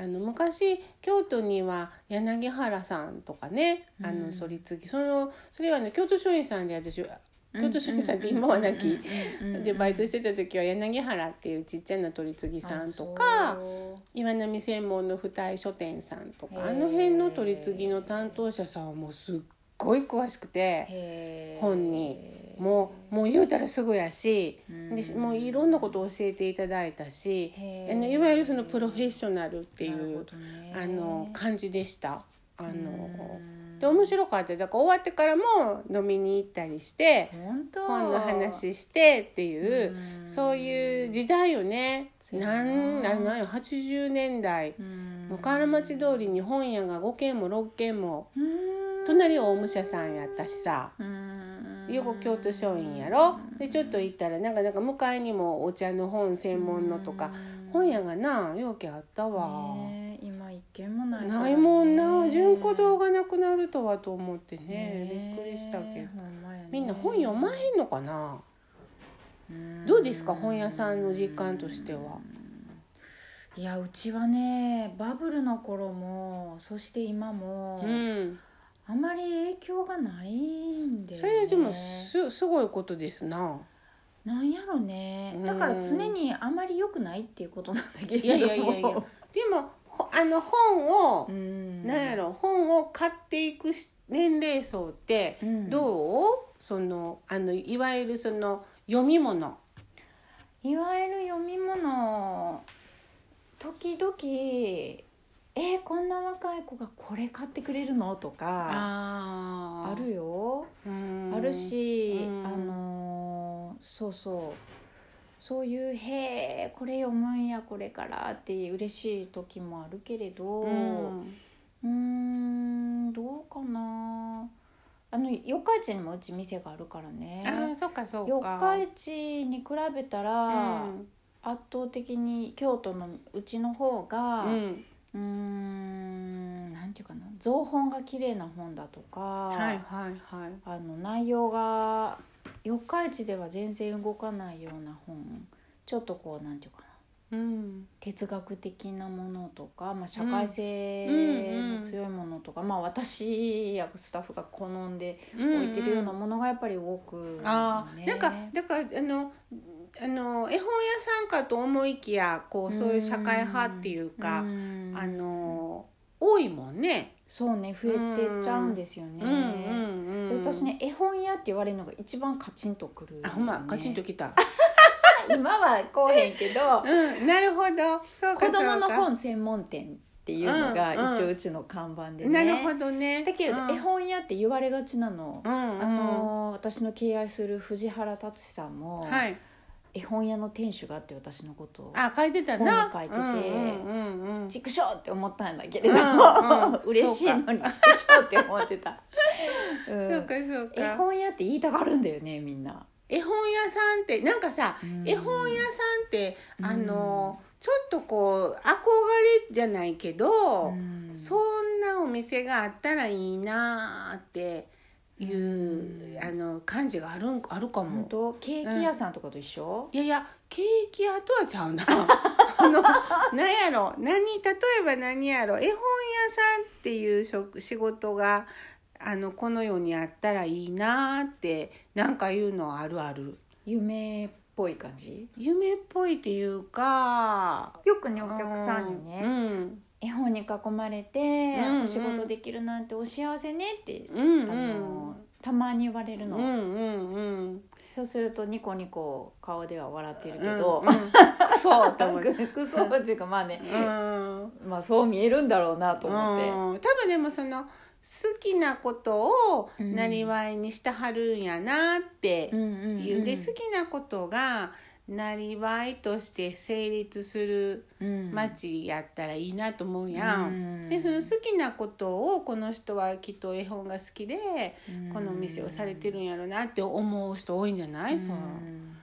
あの昔京都には柳原さんとかねあのうん取り次ぎそのそれはね京都書院さんで私京都書院さんって今はなきでバイトしてた時は柳原っていうちっちゃな取り次ぎさんとか岩波専門の二重書店さんとかあの辺の取り次ぎの担当者さんはもうすっごい詳しくて本に。もうもう言うたらすぐやしでもういろんなことを教えていただいたしあのいわゆるそのプロフェッショナルっていうあの感じでした。あので面白かった。だから終わってからも飲みに行ったりして本の話してっていううん。そういう時代よね。な。なんなんなんよ80年代。うん。向原町通りに本屋が5軒も6軒もうん。隣大武者さんやったしさ。うん。横京都書院やろ？でちょっと行ったらなんかなんか向かいにもお茶の本専門のとか本屋がなようけあったわ。ねえ今一件もないね。ないもんな。純子堂がなくなるとはと思ってね。ねびっくりしたけど。ね。みんな本読まへんのかな？どうですか？本屋さんの実感としては。いやうちはねバブルの頃もそして今も、うん。あまり影響がないんで、ね、それでもすすごいことですな。なんやろね。うんだから常にあまり良くないっていうことなんだけれどいやいやいやいや。でもほあの本をう、ん。なんやろ本を買っていくし年齢層ってうん。どう、そのあのいわゆるその読み物。いわゆる読み物。時々えーこんな若い子がこれ買ってくれるの？とかああるよ。うん。あるし、うん。あのーそうそうそういう「へえこれ読むんやこれから」って嬉しい時もあるけれどううんどうかな。あの四日市にもうち店があるからね。ああそっかそ四っか。日市に比べたうら、ん。圧倒的に京都のうちの方がうん。うーんなんていうかな造本が綺麗な本だとか、はいはいはい。あの内容が四日市では全然動かないような本ちょっとこうなんていうかな。うん哲学的なものとか、まあ、社会性うんの強いものとか、まあ私やスタッフが好んでうん置いてるようなものがやっぱり多く、ああ、ねなんかだからあのあの絵本屋さんかと思いきやこうそういう社会派っていうか、うん。あの多いもんね。そうね増えてっちゃうんですよね。うんうんうん。私ね絵本屋って言われるのが一番カチンとくる、あほんまカチンときた。[laughs] 今はこうへんけどうんなるほど。そうか子供の本専門店っていうのがうんうん一応うちの看板でね、なるほどね。だけれど、うん絵本屋って言われがちなの、うんうんあの私の敬愛する藤原達さんも、はい。絵本屋の店主があって私のことを。あ書いてたな。本に書いててうんうんうって思ったんだけれど。も、うんうん。[laughs] 嬉しいのに畜生って思ってた、[laughs] ううん。ん。そうかそう絵か。本屋って言いたがるんだよねみんな、絵本屋さんってなんかさ、うん。絵本屋さんってうん。あのちょっとこう憧れじゃないけど。うん。そんなお店があったらいいなーっていう、うんあの感じがあるんあるか本も。当？ケーキ屋さんとかと一緒、いやいやケーキ屋とはちゃうな。[laughs] あの何やろ？何例えば何やろ？絵本屋さんっていう職仕事があのこの世にあったらいいなーってなんか言うのあるある。夢っぽい感じ？夢っぽいっていうか。よくねお客さんにね、うん絵本に囲まれて、お仕事できるなんてお幸せねって、うんうん。あのたまに言われるの、うんうんうん。そうするとニコニコ顔では笑ってるけうんど、うん。[laughs] クソって思う。クソっていうかまあね、うん。まあそう見えるんだろうなと思って、うん。多分でもその好きなことをうん。なりわいにしてはるんやなってう。んうんいうで好きなことがなりわいとして成立するうん。街やったらいいなと思うや。うん。んでその好きなことをこの人はきっと絵本が好きでこのお店をされてるんやろなって思う人多いんじゃない、そう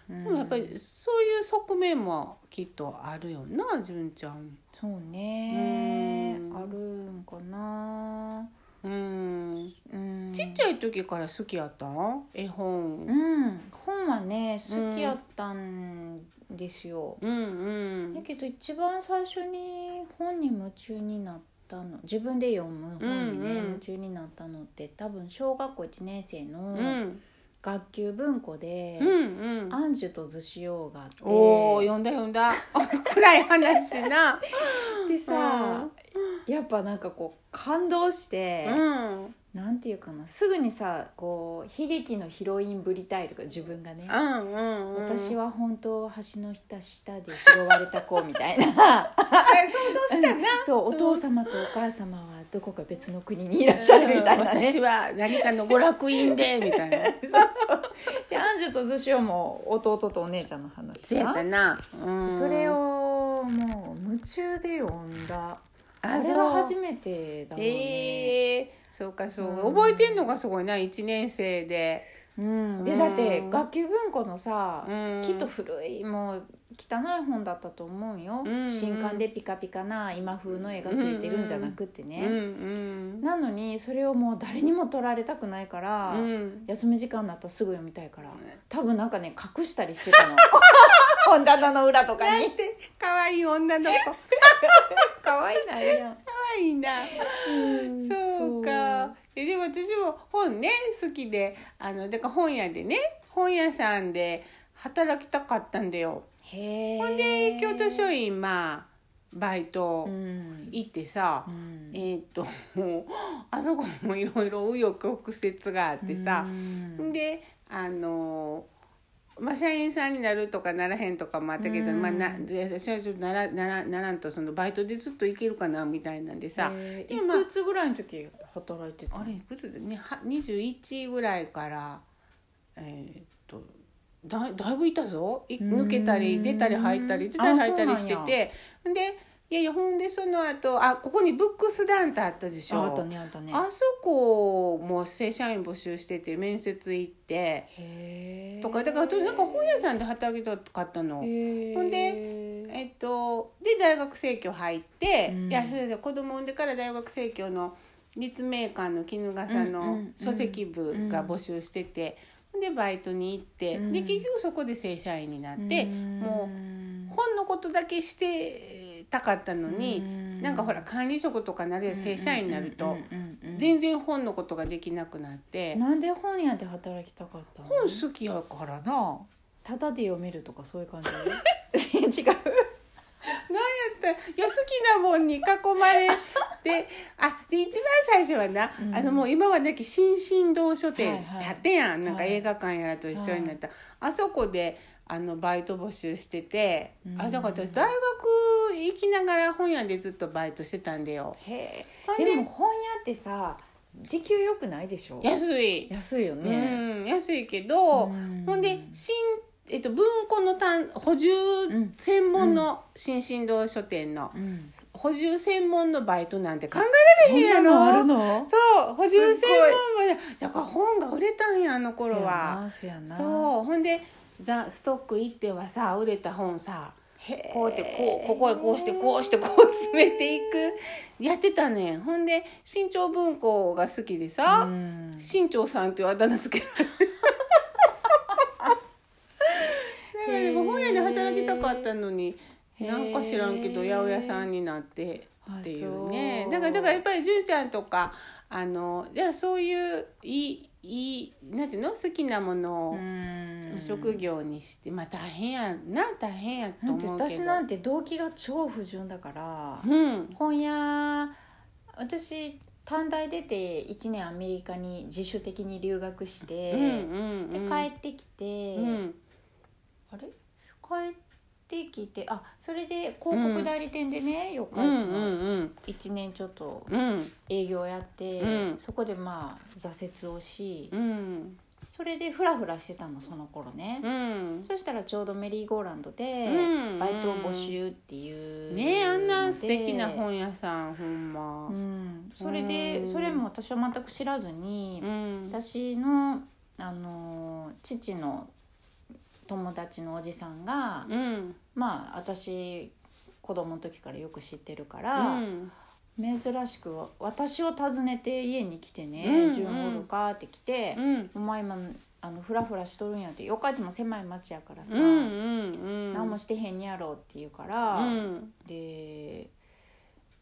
うん。でもやっぱりそういう側面もきっとあるよな純ちゃん。そうね。うん。あるんかなうん。うん。ちっちゃい時から好きやったん？絵本。うん。本はね好きやったんですよ、うんうん。だけど一番最初に本に夢中になったの自分で読む本にね、うんうん。夢中になったのって多分小学校1年生のうん学級文庫でうんう「ん。アンジュとズシオ」があって。おお読んだ読んだ。[laughs] 暗い話な。でさ、やっぱなんかこう感動して、うん。なんていうかなすぐにさこう悲劇のヒロインぶりたいとか自分がね、うんうんうん。私は本当は橋の下下で拾われた子みたいな。[laughs] え想像したな。そうお父様とお母様はどこか別の国にいらっしゃるみたいなね、私は何かの娯楽院でみたいな。[laughs] でアンジュとズシオも弟とお姉ちゃんの話そうやったな、うん、それをもう夢中で読んだ。あそれは初めてだもんね、ええそうかそう、うん。覚えてんのがすごいな1年生で、うん、でうんだって学級文庫のさ、うん、きっと古いもう汚い本だったと思うよ、うんうん。新刊でピカピカな今風の絵がついてるんじゃなくってうんね、うん。なのにそれをもう誰にも取られたくないから、うん。休み時間になったらすぐ読みたいから多分なんかね隠したりしてたの。[laughs] 本棚の裏とかに。可愛い女の子。可愛いなやん可愛いな。そうか。えでも私も本ね好きであのだから本屋でね本屋さんで働きたかったんだよほんで京都書院まあバイトうん。行ってさ、うん。えーっともう [laughs] あそこもいろいろ紆余曲折があってさう、ん。んであのまあ社員さんになるとかならへんとかもあったけど、うん。まあなで私はちょっとならならならんとそのバイトでずっと行けるかなみたいなんでさ、へえでまあいくつぐらいの時働いてたあれいくつ？でねは21ぐらいからえーだだいぶいたぞ。抜けたり出たり入ったり出たり入ったりしてて。でいやいやほんでその後あここにブックスダンってあったでしょ。ああねあね。あそこも正社員募集してて面接行って。とかだからあとなんか本屋さんで働きたかったの。ほんでえっと、で大学生協入って、うん。いやそうです子供産んでから大学生協の立命館の衣笠うんうんうのん書籍部が募集してて、ほんでバイトに行って、うん。で結局そこで正社員になって、もう本のことだけしてたかったのに、なんかほら管理職とかなるや正社員になると、全然本のことができなくなって、なんで本屋で働きたかったの？本好きやからな。ただで読めるとかそういう感じ？[laughs] 違うなんやったらいや好きなもんに囲まれて [laughs] あで一番最初はな、うん。あのもう今はなき新進堂書店はいはい。建てやん、なんかはい。映画館やらと一緒になった、あそこであのバイト募集してて、うん。あだから私大学行きながら本屋でずっとバイトしてたんだよ。へでえでも本屋ってさ時給良くないでしょ？安い、安いよね。うん安いけど、うん。ほんで新えっと、文庫の単補充ん専門の新進堂書店のうん。補充専門のバイトなんて考えられへんやろ？そう補充専門までだから本が売れたんやあの頃は。そうほんでザストック行ってはさ売れた本さこうやってこうここへこうしてこうしてこう詰めていくやってたねん。ほんで新潮文庫が好きでさ、うん。新潮さんっていうあだ名付けられてだからね本屋で働きたかったのになんか知らんけど八百屋さんになってっていうね。だからだからやっぱり純ちゃんとかあのいやそういういいいいなんていうの？好きなものをうん。職業にしてまあ大変やな大変やと思うけど。私なんて動機が超不純だからうん。本屋私短大出て1年アメリカに自主的に留学して、うんうんうん。で帰ってきて、うんあれ？帰ってきてあそれで広告代理店でね、四日市うんうんのうん。1年ちょっとうん。営業やって、うん。そこでまあ挫折をし、うん。それでフラフラしてたのその頃ね、うん。そしたらちょうどメリーゴーランドでうん。バイト募集っていうねえあんな素敵な本屋さんほんま。うん、それでうん。それも私は全く知らずに、うん。私のあの父の友達のおじさんが、うん。まあ私子供の時からよく知ってるかうら、ん。珍しく私を訪ねて家に来てねうん「純おるか?」って来てうん「お前今あのフラフラしとるんや」って四日市も狭い町やからさ、うんうん何もしてへんやろって言うから、うん。で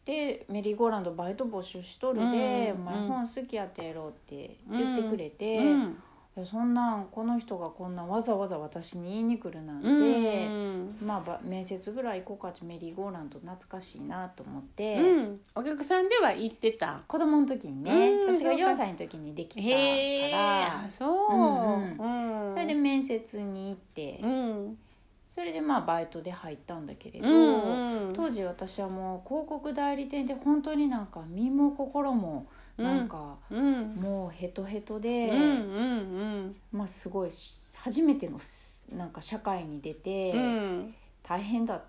でメリーゴーランドバイト募集しとるで、うんお前うん本好きやったやろって言ってくれて、うんいやそんなんこの人がこんなわざわざ私に言いに来るなんて、うん。まあば面接ぐらい行こうかってメリーゴーランド懐かしいなと思って、うん。お客さんでは行ってた。子供の時にね、うん私がそうか4歳の時にできたから。あそう。うん。うんそれで面接に行って、うん。それでまあバイトで入ったんだけれど、うん。当時私はもう広告代理店で本当になんか身も心もなんかうん。もうヘトヘトで、うんうんまあすごい初めてのすなんか社会に出て、うん。大変だ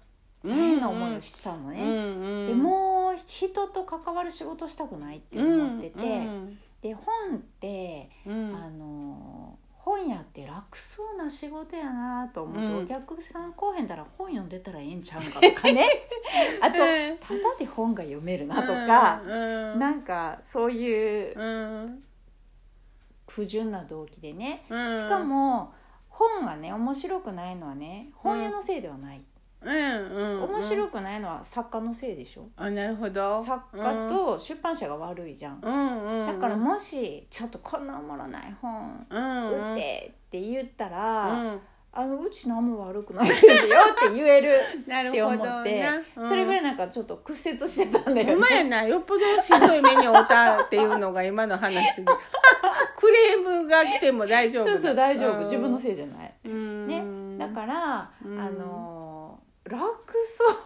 うん大変な思いをしたのね、うんうん。でもう人と関わる仕事したくないって思ってて、うんで本って、うん。あの本屋って楽そうな仕事やなと思って、うん。お客さん来おへんだら本読んでたらええんちゃうんかとかね。[laughs] あとただで本が読めるなとか、うん。なんかそういううん。不純な動機でね、うん。しかも本がね面白くないのはね本屋のせいではない、うんうん面白くないのは作家のせいでしょ、あなるほど。作家と出版社が悪いじゃん、うんうんだからもしちょっとこんなおもろない本うんうん。売ってって言ったら、うん。あのうち何も悪くないですよ [laughs] って言えるってなるほど思って、なそれぐらいいなんかちょっと屈折してたんだよね。お前やなよっぽどしんどい目に遭ったっていうのが今の話。で [laughs] クレームが来ても大丈夫だそうそう大丈夫、うん。自分のせいじゃない。うん。ね。だから、うん。あの楽そう。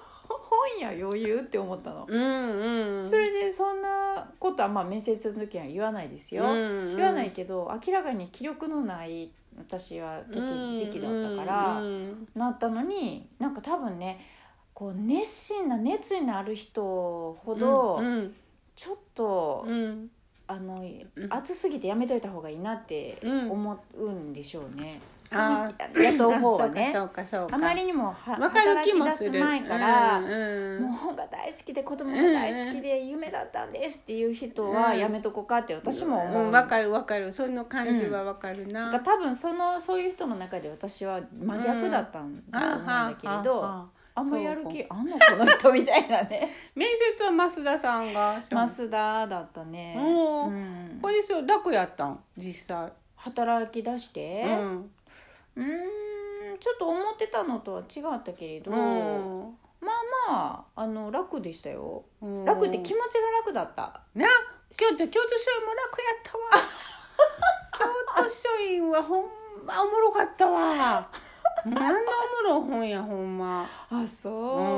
本や余裕って思ったの、うんうん。それでそんなことはまあ面接の時は言わないですよ、うん言わないけど明らかに気力のない私は時時期だったから、うんなったのになんか多分ねこう熱心な熱意のある人ほどうん。ちょっと、うんあのん。熱すぎてやめといた方がいいなってうん。思うんでしょうね、あ雇う方はね。あまりにもはわかる気も働き出す前から、うんうんもう本が大好きで子供が大好きで夢だったんですっていう人はうん。やめとこうかって私も思う、うん。わかるわかる。その感じはわかるな、なん。か多分そのそういう人の中で私は真逆だったんだと思うんだけれど、あんまやる気あんのこの人みたいなね。[laughs] 面接は増田さんが増田だったね、おーうん。これですよ楽やったん？実際。働き出して？うん。うーんちょっと思ってたのとは違ったけれど、うん。まあまああの楽でしたよ。うん。楽って気持ちが楽だった。な京都京都書院も楽やったわ。京都書院はほんまおもろかったわなんのおもろい本やほんま。あそ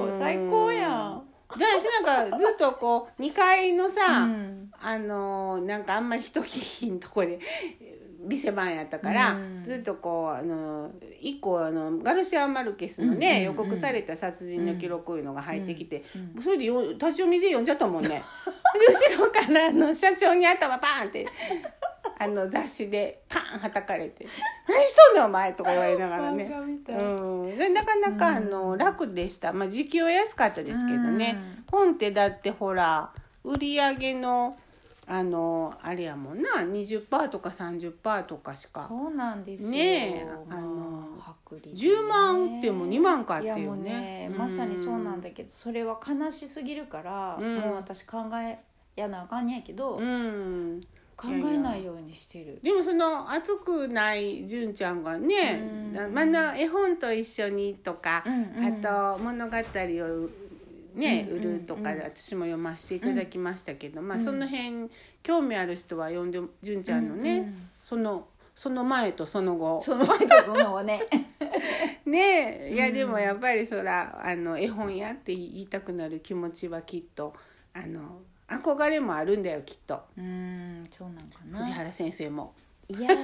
う。うん。最高やん。で私なんかずっとこう [laughs] 2階のさ、うん。あのなんかあんまり人聞きんとこで [laughs] 店番やったから、うん。ずっとこうあの一個あのガルシア・マルケスのね、うんうんうん。予告された殺人の記録いうのが入ってきて、うんそれでよ立ち読みで読んじゃったもんね。で [laughs] 後ろからあの社長に頭パーンってあの雑誌でパーンはたかれて「何しとんねんお前」とか言われながらね。うん、でなかなかあの、楽でした、まあ、時給は安かったですけどね、本ってだってほら売り上げのあのあれやもんな。20%とか30%とかしか。そうなんですよ。ねあの薄利でね。10万売っても2万かっていうね。いやもうねまさにそうなんだけどそれは悲しすぎるから、うん。もう私考えやなあかんねやけど、うん考えないようにしてる。でもその熱くない純ちゃんがねうん。まだ絵本と一緒にとか、あと物語をね、うん売るとか私も読ませていただきましたけど、まあうん。その辺興味ある人は読んで純ちゃんのね、そのその前とその後。その前とその後ね。[laughs] ねいやうん。でもやっぱりそらあの絵本やって言いたくなる気持ちはきっとあの憧れもあるんだよきっと。うんそうなんかな。藤原先生も。いやー。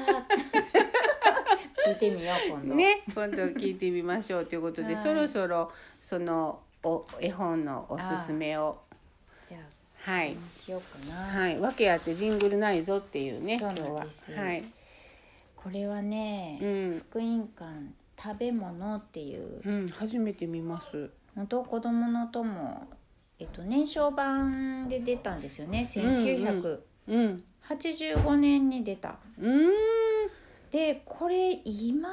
聞いてみよう今度。ね今度聞いてみましょうということで、はい。そろそろそのお絵本のおすすめを。じゃあはい。しようかな、はい。訳あってジングルないぞっていうねそう今日はなんです。はい。これはね、うん。福音館食べ物っていう。うん初めて見ます。本当子供の友えっと年少版で出たんですよね。1985うん。年に出た、でこれ今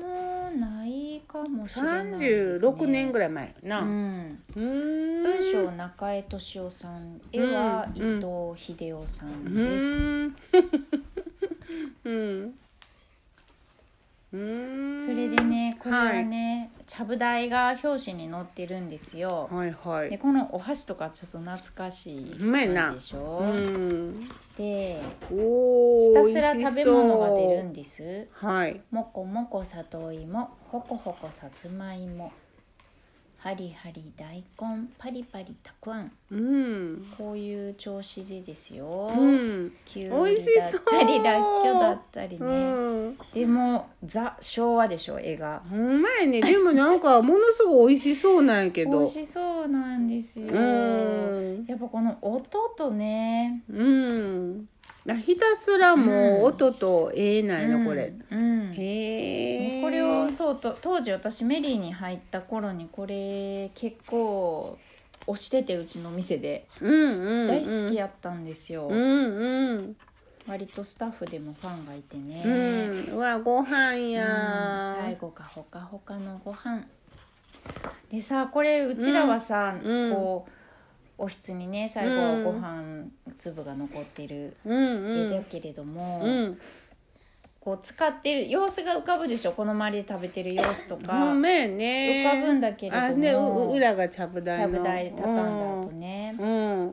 もうないかもしれないです、ね、36年ぐらい前な。ううん。ーん。文章中江俊夫さん絵は伊うん。藤秀夫さうんです、うん。うーんそれでねこれはね、ちゃぶ台が表紙に載ってるんですよ。はいはい。でこのお箸とかちょっと懐かしい感じでしょ、うん。でひたすら食べ物が出るんです。はい。もこもこ里芋ほこほこさつまいもハリハリ大根パリパリたくあん。うん。こういう調子でですよ、うん。きゅうりしそうだったりらっきょだったりね、うん。でもザ昭和でしょ絵が。ほんまやね。でもなんかものすごい美味しそうなんやけど。美味しそうなんですよ、うん。やっぱこの音とねうんあひたすらもう音と絵なんやなこれ、うん、うんへえねこれをそうと当時私メリーに入った頃にこれ結構推しててうちの店で。うんうん、大好きやったんですよ、うんうん。割とスタッフでもファンがいてね、うん。うわご飯うん。や最後がほかほかのご飯。でさこれうちらはさ、うん。こうお室にね最後はご飯粒が残ってるうん。うん絵だけれども、うん。こう使ってる様子が浮かぶでしょ？この周りで食べてる様子とか、ね。浮かぶんだけれども。あねうう裏がちゃぶ台の。ちゃぶ台畳んだ後ね、う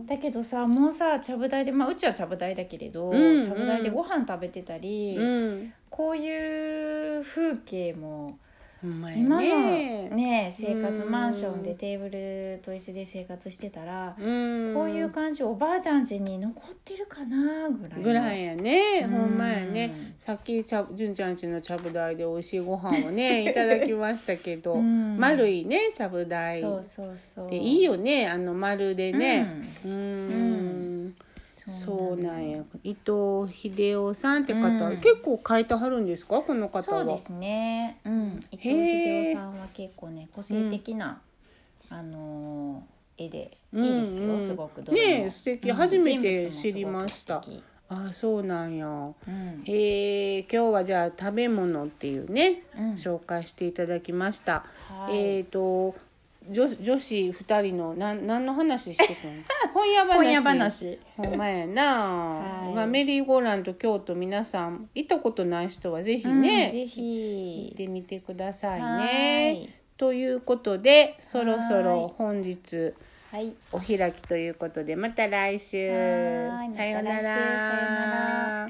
ん。だけどさもうさちゃぶ台でまあうちはちゃぶ台だけれど、うん。ちゃぶ台でご飯食べてたり、うん。こういう風景も今のねね生活うんマンションでテーブルと椅子で生活してたら、うん。こういう感じおばあちゃん家に残ってるかなぐらいの。ぐらいやね。うん。ほんまやね。さっきちゃ純ちゃんちのちゃぶ台で美味しいご飯をね [laughs] いただきましたけど、うん。丸いねちゃぶ台。そうそうそう。でいいよね。あの丸でね。うん。うんそうなんや。伊藤秀夫さんって方、うん。結構書いてはるんですか？この方は。そうですね。うん。伊藤秀夫さんは結構ね個性的な、あのー絵でうんいいですよ、うんすごくねえ素敵。初めて知りました。あそうなんや。うん。へえ今日はじゃあ食べ物っていうねうん。紹介していただきました、はい。えっ、と女女子二人のなん何の話してたの？[laughs] 本屋話。本屋話。ほんまやな、はい。まあ、メリーゴーランド京都皆さん行ったことない人はぜひうんね、ぜ行ひってみてくださいはね。い。ということでそろそろ本日はい。お開きということでまた来週。はい。さようなまさようなら。ら。